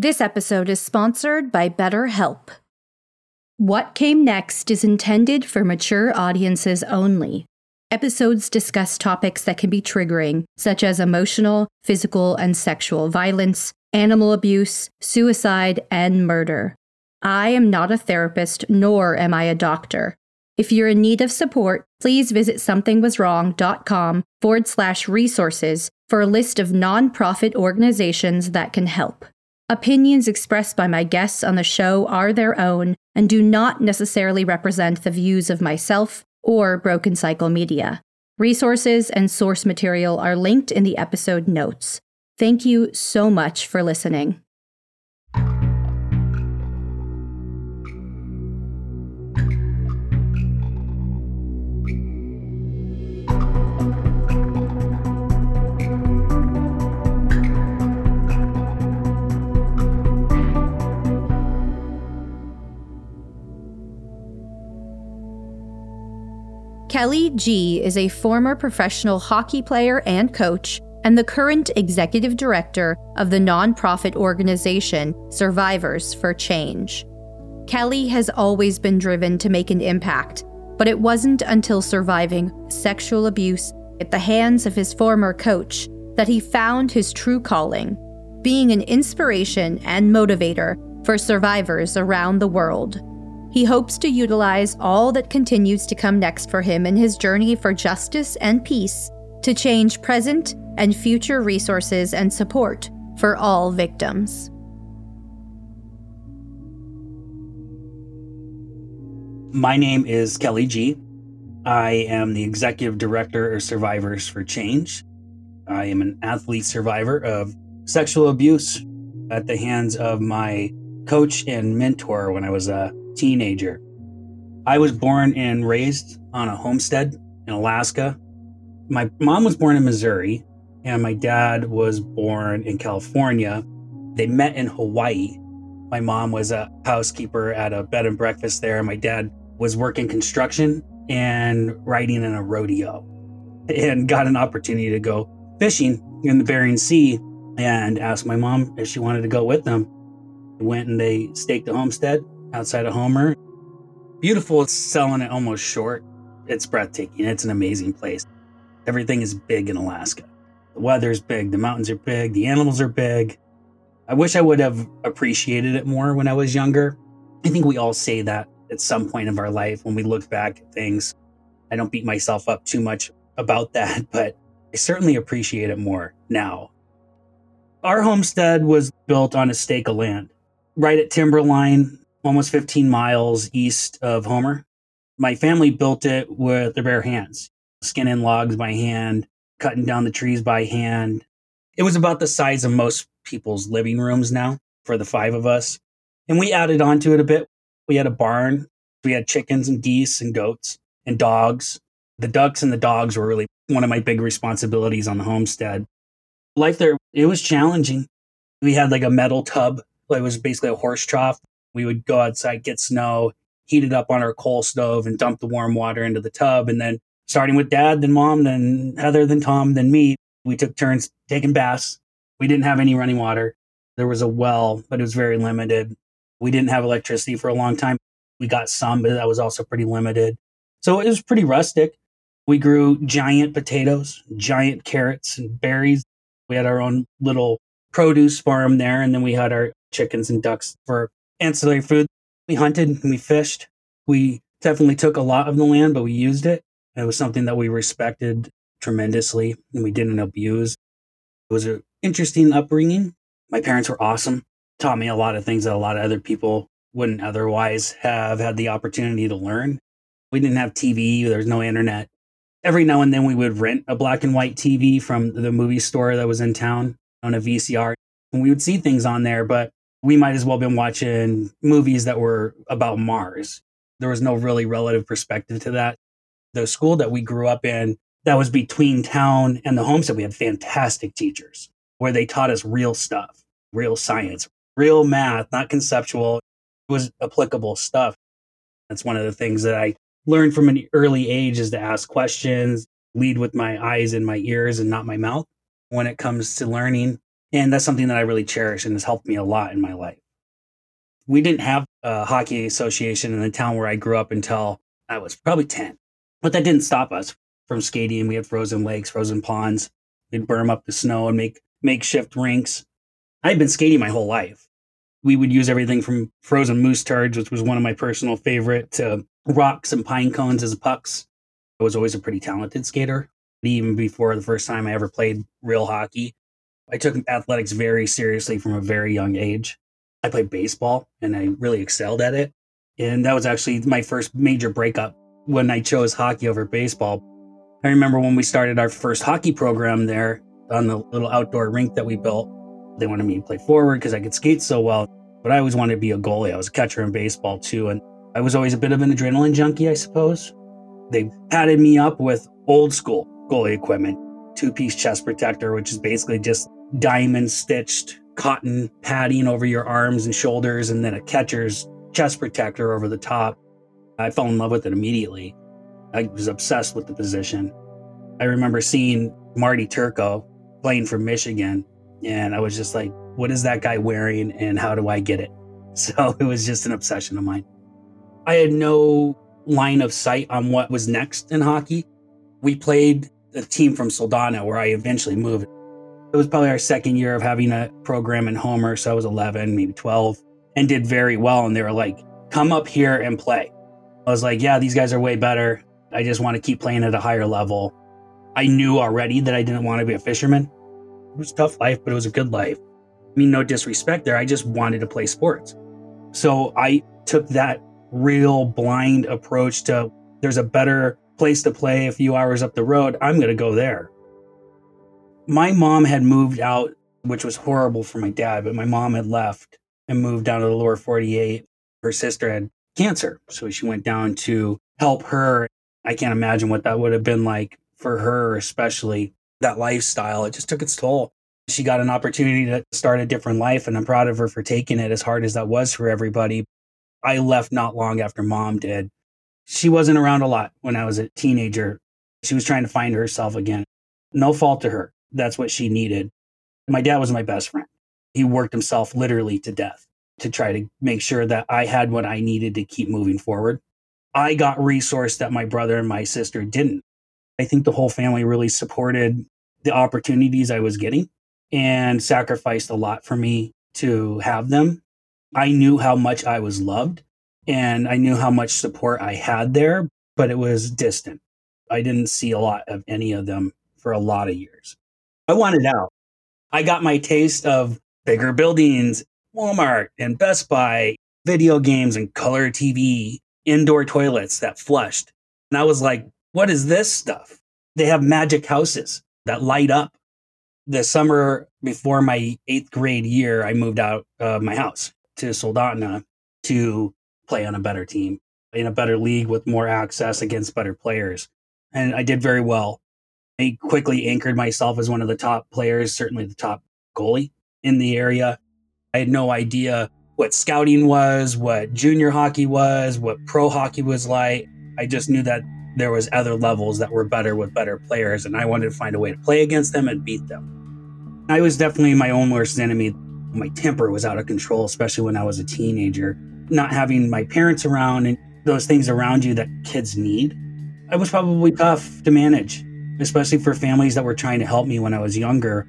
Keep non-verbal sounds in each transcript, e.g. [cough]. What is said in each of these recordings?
This episode is sponsored by BetterHelp. What Came Next is intended for mature audiences only. Episodes discuss topics that can be triggering, such as emotional, physical, and sexual violence, animal abuse, suicide, and murder. I am not a therapist, nor am I a doctor. If you're in need of support, please visit somethingwaswrong.com forward slash resources for a list of nonprofit organizations that can help. Opinions expressed by my guests on the show are their own and do not necessarily represent the views of myself or Broken Cycle Media. Resources and source material are linked in the episode notes. Thank you so much for listening. Kelly Gee is a former professional hockey player and coach and the current executive director of the nonprofit organization Survivors for Change. Kelly has always been driven to make an impact, but it wasn't until surviving sexual abuse at the hands of his former coach that he found his true calling, being an inspiration and motivator for survivors around the world. He hopes to utilize all that continues to come next for him in his journey for justice and peace to change present and future resources and support for all victims. My name is Kelly Gee. I am the executive director of Survivors for Change. I am an athlete survivor of sexual abuse at the hands of my coach and mentor when I was a teenager. I was born and raised on a homestead in Alaska. My mom was born in Missouri, and my dad was born in California. They met in Hawaii. My mom was a housekeeper at a bed and breakfast there. My dad was working construction and riding in a rodeo and got an opportunity to go fishing in the Bering Sea and asked my mom if she wanted to go with them. Went and they staked a homestead outside of Homer. Beautiful, it's selling it almost short. It's breathtaking. It's an amazing place. Everything is big in Alaska. The weather's big, the mountains are big, the animals are big. I wish I would have appreciated it more when I was younger. I think we all say that at some point of our life when we look back at things. I don't beat myself up too much about that, [laughs] but I certainly appreciate it more now. Our homestead was built on a stake of land right at timberline almost 15 miles east of Homer. My family built it with their bare hands, skinning logs by hand, cutting down the trees by hand. It was about the size of most people's living rooms now for the five of us. And we added on to it a bit. We had a barn. We had chickens and geese and goats and dogs. The ducks and the dogs were really one of my big responsibilities on the homestead. Life there, it was challenging. We had like a metal tub. It was basically a horse trough we would go outside, get snow, heat it up on our coal stove, and dump the warm water into the tub. And then, starting with dad, then mom, then Heather, then Tom, then me, we took turns taking baths. We didn't have any running water. There was a well, but it was very limited. We didn't have electricity for a long time. We got some, but that was also pretty limited. So it was pretty rustic. We grew giant potatoes, giant carrots, and berries. We had our own little produce farm there, and then we had our chickens and ducks for ancillary food. We hunted and we fished. We definitely took a lot of the land, but we used it. It was something that we respected tremendously and we didn't abuse. It was an interesting upbringing. My parents were awesome, taught me a lot of things that a lot of other people wouldn't otherwise have had the opportunity to learn. We didn't have TV, there was no internet. Every now and then we would rent a black and white TV from the movie store that was in town on a VCR. And we would see things on there, but we might as well been watching movies that were about Mars. There was no really relative perspective to that. The school that we grew up in, that was between town and the homestead, we had fantastic teachers where they taught us real stuff, real science, real math, not conceptual. It was applicable stuff. That's one of the things that I learned from an early age is to ask questions, lead with my eyes and my ears and not my mouth when it comes to learning And that's something that I really cherish and has helped me a lot in my life. We didn't have a hockey association in the town where I grew up until I was probably 10. But that didn't stop us from skating. We had frozen lakes, frozen ponds. We'd berm up the snow and make makeshift rinks. I'd been skating my whole life. We would use everything from frozen moose turds, which was one of my personal favorite, to rocks and pine cones as pucks. I was always a pretty talented skater, even before the first time I ever played real hockey. I took athletics very seriously from a very young age. I played baseball and I really excelled at it. And that was actually my first major breakup when I chose hockey over baseball. I remember when we started our first hockey program there on the little outdoor rink that we built. They wanted me to play forward because I could skate so well, but I always wanted to be a goalie. I was a catcher in baseball too. And I was always a bit of an adrenaline junkie, I suppose. They padded me up with old school goalie equipment, two piece chest protector, which is basically just diamond stitched cotton padding over your arms and shoulders, and then a catcher's chest protector over the top. I fell in love with it immediately. I was obsessed with the position. I remember seeing Marty Turco playing for Michigan, and I was just like, what is that guy wearing, and how do I get it? [laughs] So it was just an obsession of mine. I had no line of sight on what was next in hockey. We played a team from Soldotna where I eventually moved. It was probably our second year of having a program in Homer. So I was 11, maybe 12, and did very well. And they were like, come up here and play. I was like, yeah, these guys are way better. I just want to keep playing at a higher level. I knew already that I didn't want to be a fisherman. It was tough life, but it was a good life. I mean, no disrespect there. I just wanted to play sports. So I took that real blind approach to there's a better place to play a few hours up the road. I'm going to go there my mom had moved out, which was horrible for my dad, but my mom had left and moved down to the lower 48. Her sister had cancer. So she went down to help her. I can't imagine what that would have been like for her, especially that lifestyle. It just took its toll. She got an opportunity to start a different life, and I'm proud of her for taking it as hard as that was for everybody. I left not long after mom did. She wasn't around a lot when I was a teenager. She was trying to find herself again. No fault to her that's what she needed. My dad was my best friend. He worked himself literally to death to try to make sure that I had what I needed to keep moving forward. I got resource that my brother and my sister didn't. I think the whole family really supported the opportunities I was getting and sacrificed a lot for me to have them. I knew how much I was loved and I knew how much support I had there, but it was distant. I didn't see a lot of any of them for a lot of years. I wanted out. I got my taste of bigger buildings, Walmart and Best Buy, video games and color TV, indoor toilets that flushed. And I was like, what is this stuff? They have magic houses that light up. The summer before my eighth grade year, I moved out of my house to Soldotna to play on a better team in a better league with more access against better players. And I did very well. I quickly anchored myself as one of the top players, certainly the top goalie in the area. I had no idea what scouting was, what junior hockey was, what pro hockey was like. I just knew that there was other levels that were better with better players and I wanted to find a way to play against them and beat them. I was definitely my own worst enemy. My temper was out of control, especially when I was a teenager. Not having my parents around and those things around you that kids need. I was probably tough to manage especially for families that were trying to help me when I was younger.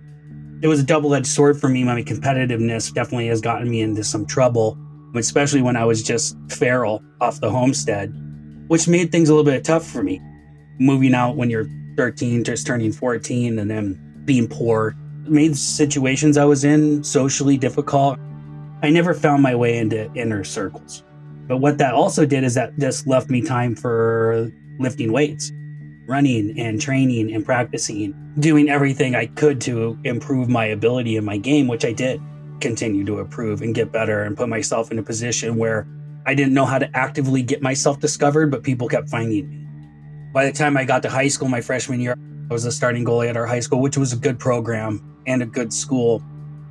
It was a double edged sword for me. My competitiveness definitely has gotten me into some trouble, especially when I was just feral off the homestead, which made things a little bit tough for me. Moving out when you're 13, just turning 14, and then being poor made situations I was in socially difficult. I never found my way into inner circles. But what that also did is that this left me time for lifting weights running and training and practicing, doing everything I could to improve my ability in my game, which I did continue to improve and get better and put myself in a position where I didn't know how to actively get myself discovered, but people kept finding me. By the time I got to high school, my freshman year, I was a starting goalie at our high school, which was a good program and a good school.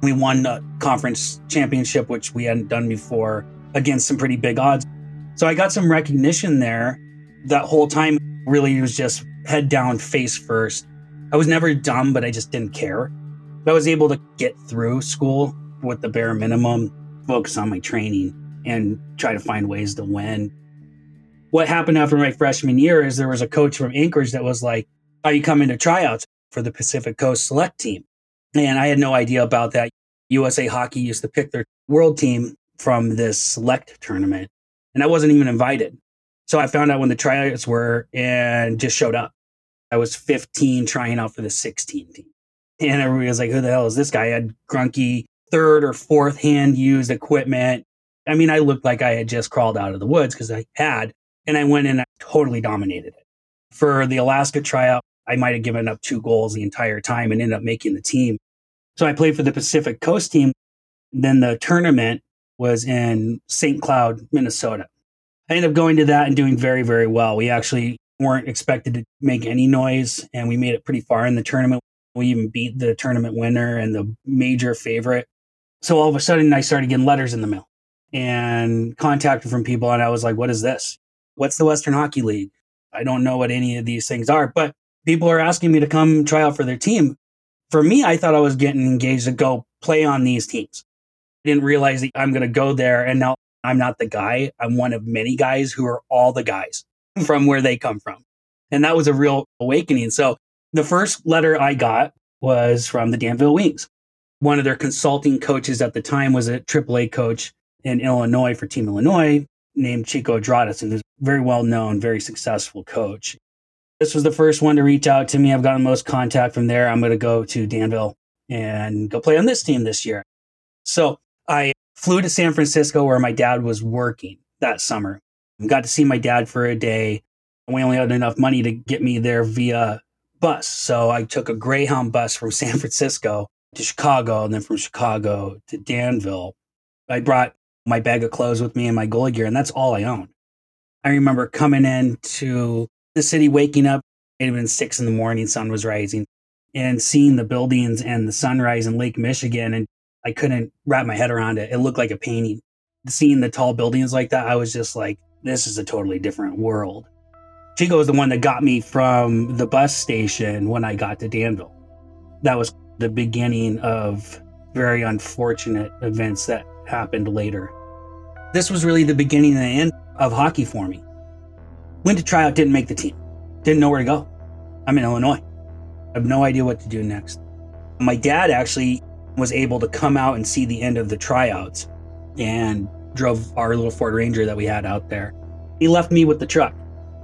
We won a conference championship, which we hadn't done before, against some pretty big odds. So I got some recognition there. That whole time really was just head down, face first. I was never dumb, but I just didn't care. I was able to get through school with the bare minimum, focus on my training, and try to find ways to win. What happened after my freshman year is there was a coach from Anchorage that was like, Are you coming to tryouts for the Pacific Coast select team? And I had no idea about that. USA Hockey used to pick their world team from this select tournament, and I wasn't even invited. So I found out when the tryouts were and just showed up. I was 15 trying out for the 16 team. And everybody was like, who the hell is this guy? I had grunky third or fourth hand used equipment. I mean, I looked like I had just crawled out of the woods because I had, and I went in and I totally dominated it. For the Alaska tryout, I might have given up two goals the entire time and ended up making the team. So I played for the Pacific Coast team. Then the tournament was in St. Cloud, Minnesota. I ended up going to that and doing very, very well. We actually weren't expected to make any noise and we made it pretty far in the tournament. We even beat the tournament winner and the major favorite. So all of a sudden I started getting letters in the mail and contacted from people and I was like, what is this? What's the Western Hockey League? I don't know what any of these things are, but people are asking me to come try out for their team. For me, I thought I was getting engaged to go play on these teams. I didn't realize that I'm going to go there and now I'm not the guy. I'm one of many guys who are all the guys from where they come from. And that was a real awakening. So the first letter I got was from the Danville Wings. One of their consulting coaches at the time was a AAA coach in Illinois for Team Illinois named Chico Adrahtas, and who's a very well known, very successful coach. This was the first one to reach out to me. I've gotten most contact from there. I'm going to go to Danville and go play on this team this year. So I flew to San Francisco where my dad was working that summer. Got to see my dad for a day. We only had enough money to get me there via bus. So I took a Greyhound bus from [laughs] San Francisco to Chicago and then from Chicago to Danville. I brought my bag of clothes with me and my goalie gear, and that's all I owned. I remember coming into the city, waking up, it had been six in the morning, sun was rising, and seeing the buildings and the sunrise in Lake Michigan. And I couldn't wrap my head around it. It looked like a painting. Seeing the tall buildings like that, I was just like, this is a totally different world. Chico was the one that got me from the bus station when I got to Danville. That was the beginning of very unfortunate events that happened later. This was really the beginning and the end of hockey for me. Went to tryout, didn't make the team. Didn't know where to go. I'm in Illinois. I have no idea what to do next. My dad actually was able to come out and see the end of the tryouts and drove our little Ford Ranger that we had out there. He left me with the truck.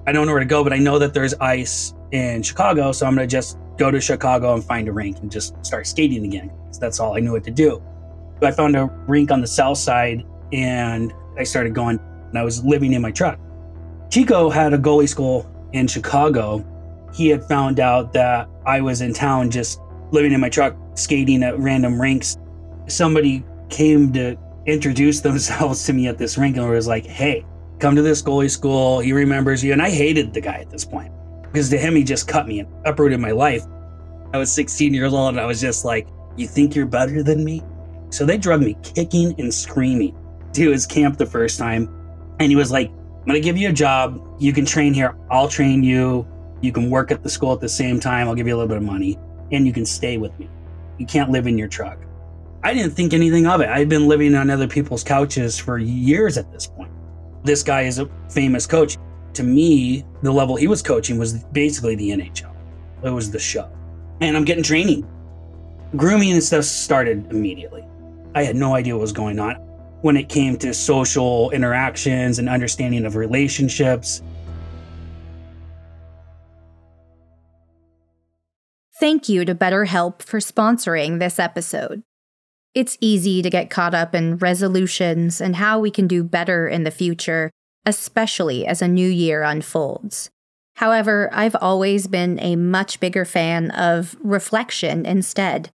I don't know where to go, but I know that there's ice in Chicago, so I'm going to just go to Chicago and find a rink and just start skating again. So that's all I knew what to do. I found a rink on the south side and I started going and I was living in my truck. Chico had a goalie school in Chicago. He had found out that I was in town just living in my truck, skating at random rinks. Somebody came to introduce [laughs] themselves to me at this rink and was like, hey, come to this goalie school. He remembers you. And I hated the guy at this point because to him, he just cut me and uprooted my life. I was 16 years old and I was just like, you think you're better than me? So they drug me kicking and screaming to his camp the first time. And he was like, I'm going to give you a job. You can train here. I'll train you. You can work at the school at the same time. I'll give you a little bit of money and you can stay with me. You can't live in your truck. I didn't think anything of it. I'd been living on other people's couches for years at this point. This guy is a famous coach. To me, the level he was coaching was basically the NHL. It was the show. And I'm getting training. Grooming and stuff started immediately. I had no idea what was going on when it came to social interactions and understanding of relationships. Thank you to BetterHelp for sponsoring this episode. It's easy to get caught up in resolutions and how we can do better in the future, especially as a new year unfolds. However, I've always been a much bigger fan of reflection instead.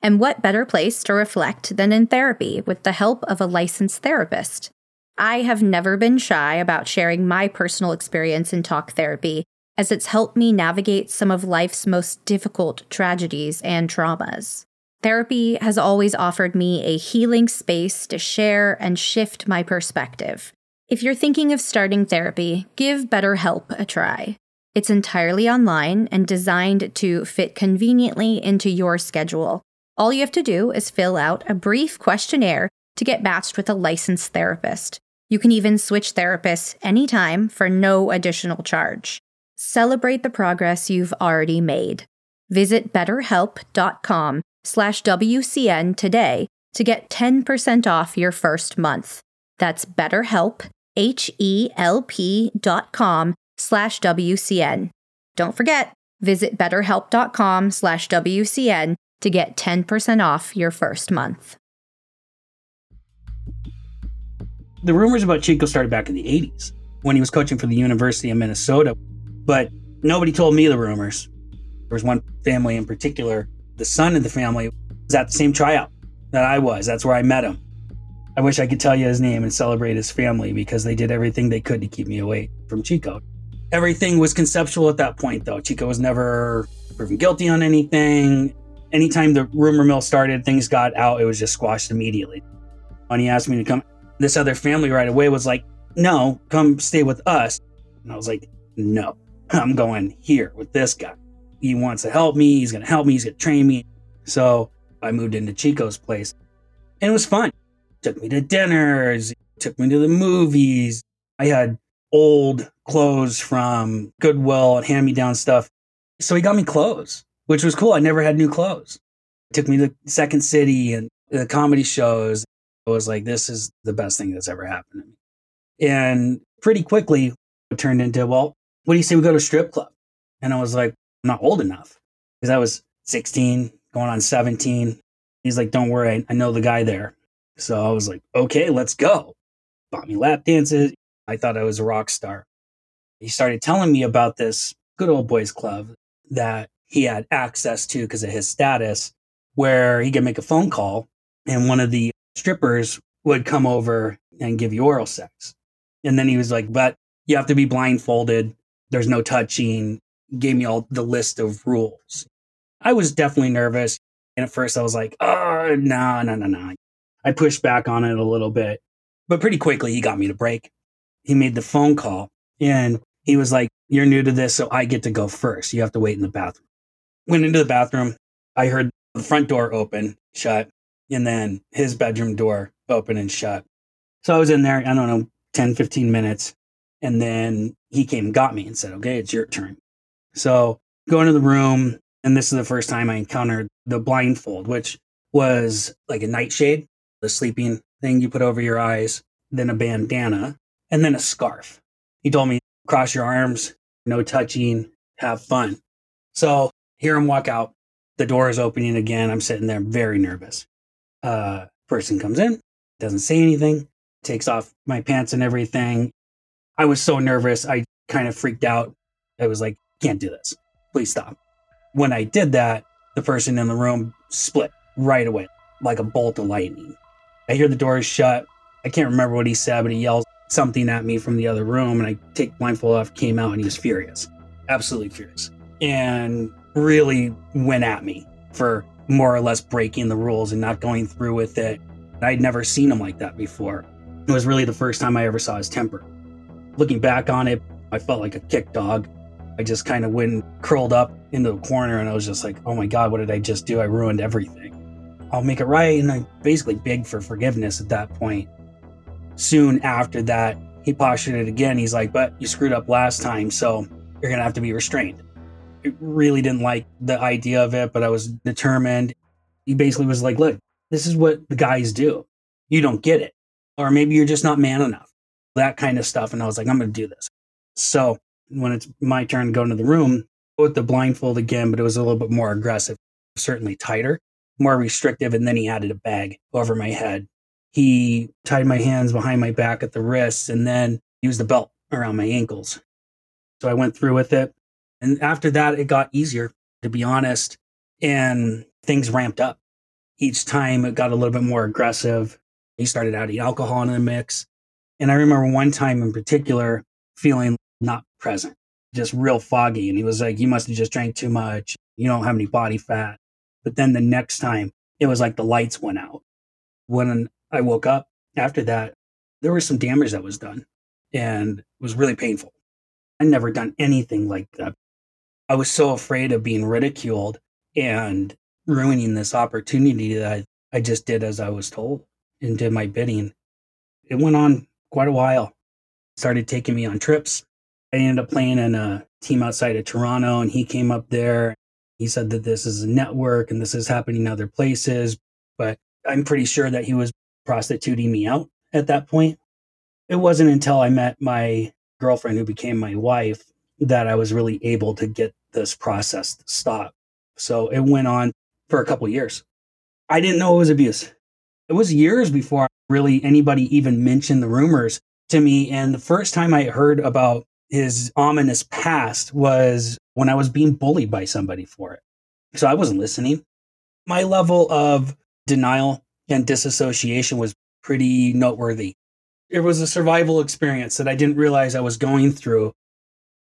And what better place to reflect than in therapy with the help of a licensed therapist? I have never been shy about sharing my personal experience in talk therapy, as it's helped me navigate some of life's most difficult tragedies and traumas. Therapy has always offered me a healing space to share and shift my perspective. If you're thinking of starting therapy, give BetterHelp a try. It's entirely online and designed to fit conveniently into your schedule. All you have to do is fill out a brief questionnaire to get matched with a licensed therapist. You can even switch therapists anytime for no additional charge. Celebrate the progress you've already made. Visit betterhelp.com slash WCN today to get 10% off your first month. That's betterhelp, H-E-L-P dot com slash WCN. Don't forget, visit betterhelp.com slash WCN to get 10% off your first month. The rumors about Chico started back in the 80s when he was coaching for the University of Minnesota, but nobody told me the rumors. There was one family in particular, the son of the family was at the same tryout that I was. That's where I met him. I wish I could tell you his name and celebrate his family because they did everything they could to keep me away from Chico. Everything was conceptual at that point, though. Chico was never proven guilty on anything. Anytime the rumor mill started, things got out, it was just squashed immediately. When he asked me to come, this other family right away was like, no, come stay with us. And I was like, no, [clears throat] I'm going here with this guy. He wants to help me. He's going to help me. He's going to train me. So I moved into Chico's place and it was fun. Took me to dinners, took me to the movies. I had old clothes from Goodwill and hand me down stuff. So he got me clothes, which was cool. I never had new clothes. Took me to Second City and the comedy shows. I was like, this is the best thing that's ever happened to me. And pretty quickly it turned into, well, what do you say we go to a strip club? And I was like, I'm not old enough because I was 16, going on 17. He's like, don't worry, I know the guy there. So I was like, okay, let's go. Bought me lap dances. I thought I was a rock star. He started telling me about this good old boys club that he had access to because of his status, where he could make a phone call and one of the strippers would come over and give you oral sex. And then he was like, but you have to be blindfolded. There's no touching. Gave me all the list of rules. I was definitely nervous. And at first I was like, oh, no, no, no, no. I pushed back on it a little bit, but pretty quickly he got me to break. He made the phone call and he was like, You're new to this, so I get to go first. You have to wait in the bathroom. Went into the bathroom. I heard the front door open, shut, and then his bedroom door open and shut. So I was in there, I don't know, 10, 15 minutes. And then he came and got me and said, Okay, it's your turn. So go into the room. And this is the first time I encountered the blindfold, which was like a nightshade, the sleeping thing you put over your eyes, then a bandana, and then a scarf. He told me, cross your arms, no touching, have fun. So hear him walk out. The door is opening again. I'm sitting there very nervous. Uh, person comes in, doesn't say anything, takes off my pants and everything. I was so nervous. I kind of freaked out. I was like, can't do this. Please stop. When I did that, the person in the room split right away, like a bolt of lightning. I hear the doors shut. I can't remember what he said, but he yells something at me from the other room, and I take blindfold off, came out, and he was furious, absolutely furious, and really went at me for more or less breaking the rules and not going through with it. I'd never seen him like that before. It was really the first time I ever saw his temper. Looking back on it, I felt like a kick dog. I just kind of went curled up into the corner and I was just like, oh my God, what did I just do? I ruined everything. I'll make it right. And I basically begged for forgiveness at that point. Soon after that, he postured it again. He's like, but you screwed up last time, so you're going to have to be restrained. I really didn't like the idea of it, but I was determined. He basically was like, look, this is what the guys do. You don't get it. Or maybe you're just not man enough. That kind of stuff. And I was like, I'm going to do this. So when it's my turn to go into the room with the blindfold again, but it was a little bit more aggressive, certainly tighter, more restrictive. And then he added a bag over my head. He tied my hands behind my back at the wrists and then used the belt around my ankles. So I went through with it. And after that, it got easier, to be honest. And things ramped up. Each time it got a little bit more aggressive. He started adding alcohol in the mix. And I remember one time in particular feeling not present, just real foggy. And he was like, You must have just drank too much. You don't have any body fat. But then the next time, it was like the lights went out. When I woke up after that, there was some damage that was done and it was really painful. I'd never done anything like that. I was so afraid of being ridiculed and ruining this opportunity that I, I just did as I was told and did my bidding. It went on quite a while. Started taking me on trips. I ended up playing in a team outside of Toronto, and he came up there. He said that this is a network and this is happening in other places, but I'm pretty sure that he was prostituting me out at that point. It wasn't until I met my girlfriend, who became my wife, that I was really able to get this process to stop. So it went on for a couple years. I didn't know it was abuse. It was years before really anybody even mentioned the rumors to me. And the first time I heard about his ominous past was when I was being bullied by somebody for it. So I wasn't listening. My level of denial and disassociation was pretty noteworthy. It was a survival experience that I didn't realize I was going through.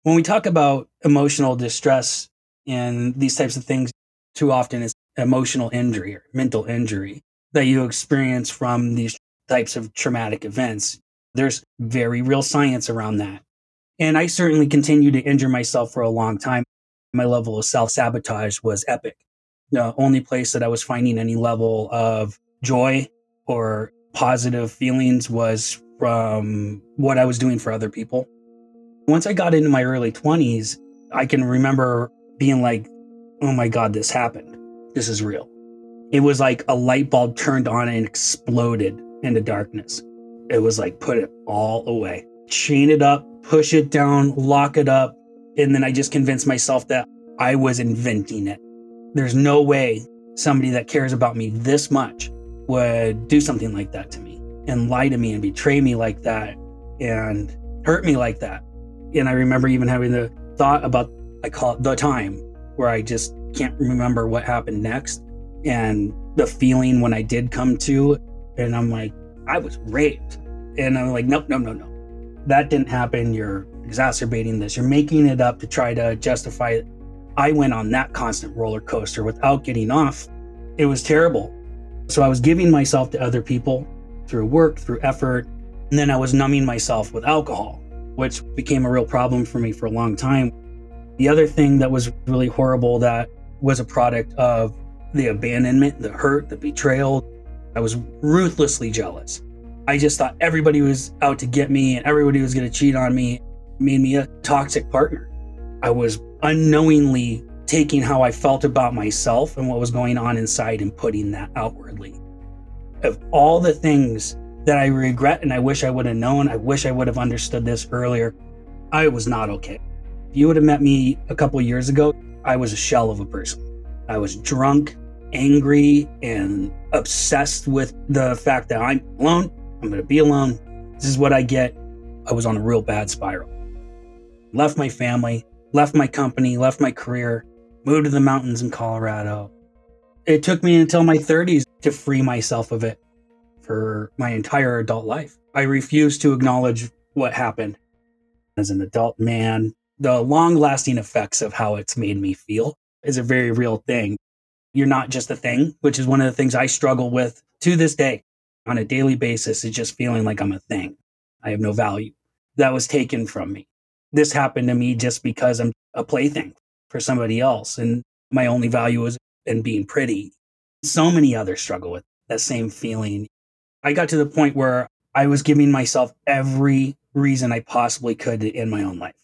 When we talk about emotional distress and these types of things, too often it's emotional injury or mental injury that you experience from these types of traumatic events. There's very real science around that. And I certainly continued to injure myself for a long time. My level of self sabotage was epic. The only place that I was finding any level of joy or positive feelings was from what I was doing for other people. Once I got into my early 20s, I can remember being like, oh my God, this happened. This is real. It was like a light bulb turned on and exploded into darkness. It was like, put it all away, chain it up, push it down, lock it up. And then I just convinced myself that I was inventing it. There's no way somebody that cares about me this much would do something like that to me and lie to me and betray me like that and hurt me like that. And I remember even having the thought about, I call it the time, where I just can't remember what happened next. And the feeling when I did come to, and I'm like, I was raped. And I'm like, nope, no, no, no. That didn't happen. You're exacerbating this. You're making it up to try to justify it. I went on that constant roller coaster without getting off. It was terrible. So I was giving myself to other people through work, through effort. And then I was numbing myself with alcohol, which became a real problem for me for a long time. The other thing that was really horrible that was a product of the abandonment, the hurt, the betrayal. I was ruthlessly jealous. I just thought everybody was out to get me and everybody was going to cheat on me, made me a toxic partner. I was unknowingly taking how I felt about myself and what was going on inside and putting that outwardly. Of all the things that I regret and I wish I would have known, I wish I would have understood this earlier, I was not okay. If you would have met me a couple years ago, I was a shell of a person. I was drunk, angry, and obsessed with the fact that I'm alone I'm going to be alone. This is what I get. I was on a real bad spiral. Left my family, left my company, left my career, moved to the mountains in Colorado. It took me until my 30s to free myself of it for my entire adult life. I refused to acknowledge what happened as an adult man. The long lasting effects of how it's made me feel is a very real thing. You're not just a thing, which is one of the things I struggle with to this day on a daily basis is just feeling like I'm a thing. I have no value. That was taken from me. This happened to me just because I'm a plaything for somebody else. And my only value is in being pretty. So many others struggle with that same feeling. I got to the point where I was giving myself every reason I possibly could in my own life.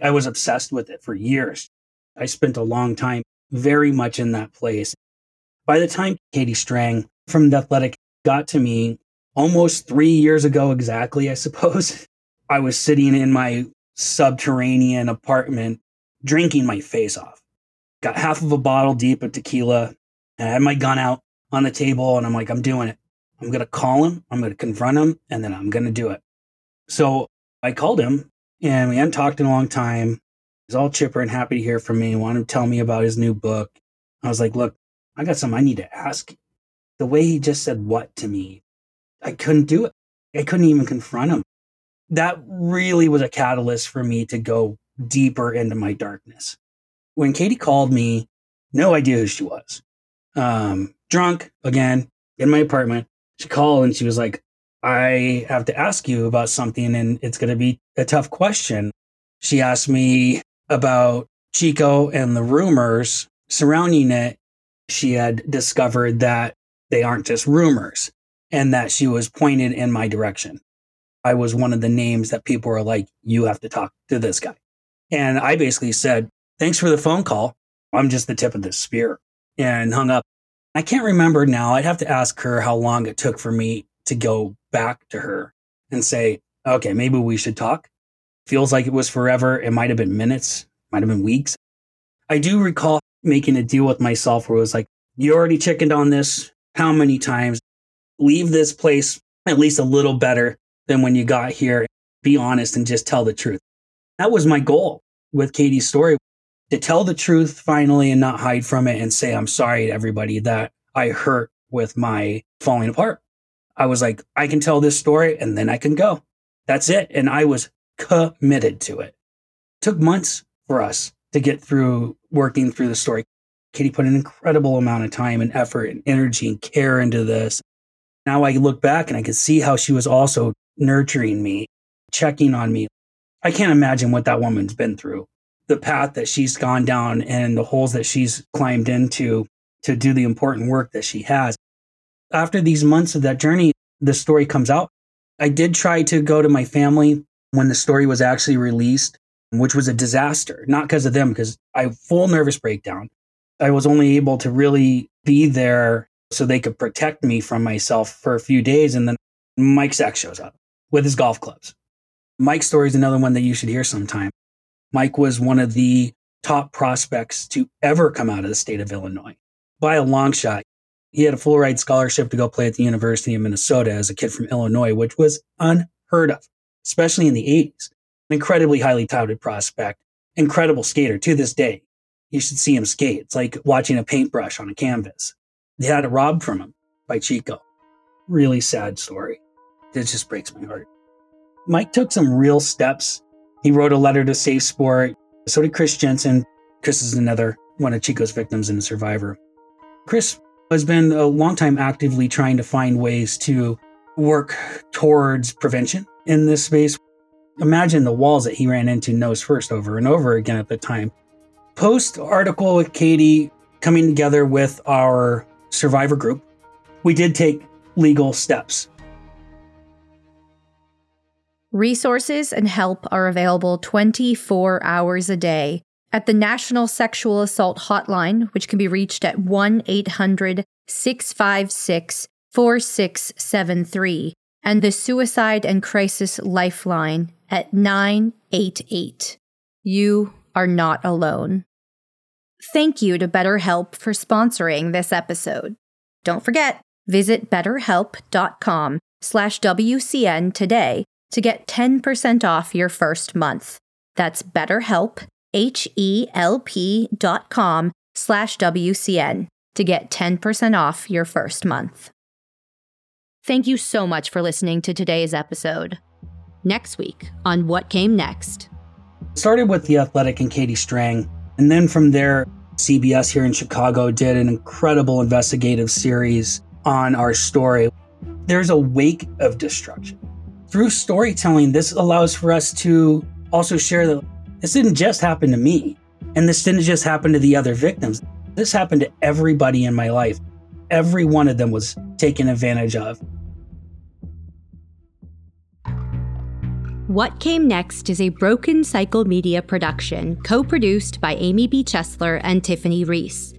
I was obsessed with it for years. I spent a long time very much in that place. By the time Katie Strang from the Athletic got to me almost three years ago, exactly, I suppose. [laughs] I was sitting in my subterranean apartment drinking my face off. Got half of a bottle deep of tequila and I had my gun out on the table and I'm like, I'm doing it. I'm going to call him. I'm going to confront him and then I'm going to do it. So I called him and we hadn't talked in a long time. He's all chipper and happy to hear from me. Wanted to tell me about his new book. I was like, look, I got something I need to ask the way he just said what to me, I couldn't do it. I couldn't even confront him. That really was a catalyst for me to go deeper into my darkness. When Katie called me, no idea who she was. Um, drunk again in my apartment. She called and she was like, I have to ask you about something and it's going to be a tough question. She asked me about Chico and the rumors surrounding it she had discovered that they aren't just rumors and that she was pointed in my direction. I was one of the names that people were like, you have to talk to this guy. And I basically said, thanks for the phone call. I'm just the tip of the spear and hung up. I can't remember now. I'd have to ask her how long it took for me to go back to her and say, okay, maybe we should talk. Feels like it was forever. It might have been minutes, might have been weeks. I do recall making a deal with myself where it was like, you already chickened on this. How many times? Leave this place at least a little better than when you got here. Be honest and just tell the truth. That was my goal with Katie's story to tell the truth finally and not hide from it and say, I'm sorry to everybody that I hurt with my falling apart. I was like, I can tell this story and then I can go. That's it. And I was committed to it. took months for us to get through working through the story. Katie put an incredible amount of time and effort and energy and care into this. Now I look back and I can see how she was also nurturing me, checking on me. I can't imagine what that woman's been through the path that she's gone down and the holes that she's climbed into to do the important work that she has. After these months of that journey, the story comes out. I did try to go to my family when the story was actually released, which was a disaster, not because of them, because I full nervous breakdown. I was only able to really be there so they could protect me from myself for a few days. And then Mike Sack shows up with his golf clubs. Mike's story is another one that you should hear sometime. Mike was one of the top prospects to ever come out of the state of Illinois by a long shot. He had a full ride scholarship to go play at the University of Minnesota as a kid from Illinois, which was unheard of, especially in the 80s. An incredibly highly touted prospect, incredible skater to this day. You should see him skate. It's like watching a paintbrush on a canvas. They had it robbed from him by Chico. Really sad story. It just breaks my heart. Mike took some real steps he wrote a letter to Safe Sport. So did Chris Jensen. Chris is another one of Chico's victims and a survivor. Chris has been a long time actively trying to find ways to work towards prevention in this space. Imagine the walls that he ran into nose first over and over again at the time. Post article with Katie coming together with our survivor group, we did take legal steps Resources and help are available 24 hours a day at the National Sexual Assault Hotline, which can be reached at 1 800 656 4673, and the Suicide and Crisis Lifeline at 988. You are not alone. Thank you to BetterHelp for sponsoring this episode. Don't forget, visit betterhelp.com slash WCN today to get 10% off your first month. That's betterhelp, H-E-L-P dot com slash WCN to get 10% off your first month. Thank you so much for listening to today's episode. Next week on What Came Next. Started with The Athletic and Katie Strang, and then from there, CBS here in Chicago did an incredible investigative series on our story. There's a wake of destruction through storytelling, this allows for us to also share that this didn't just happen to me, and this didn't just happen to the other victims. This happened to everybody in my life. Every one of them was taken advantage of. What Came Next is a Broken Cycle Media production, co produced by Amy B. Chesler and Tiffany Reese.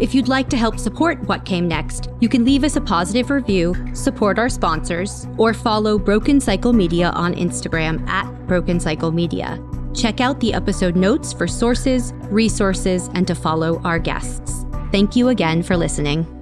If you'd like to help support What Came Next, you can leave us a positive review, support our sponsors, or follow Broken Cycle Media on Instagram at Broken Cycle Media. Check out the episode notes for sources, resources, and to follow our guests. Thank you again for listening.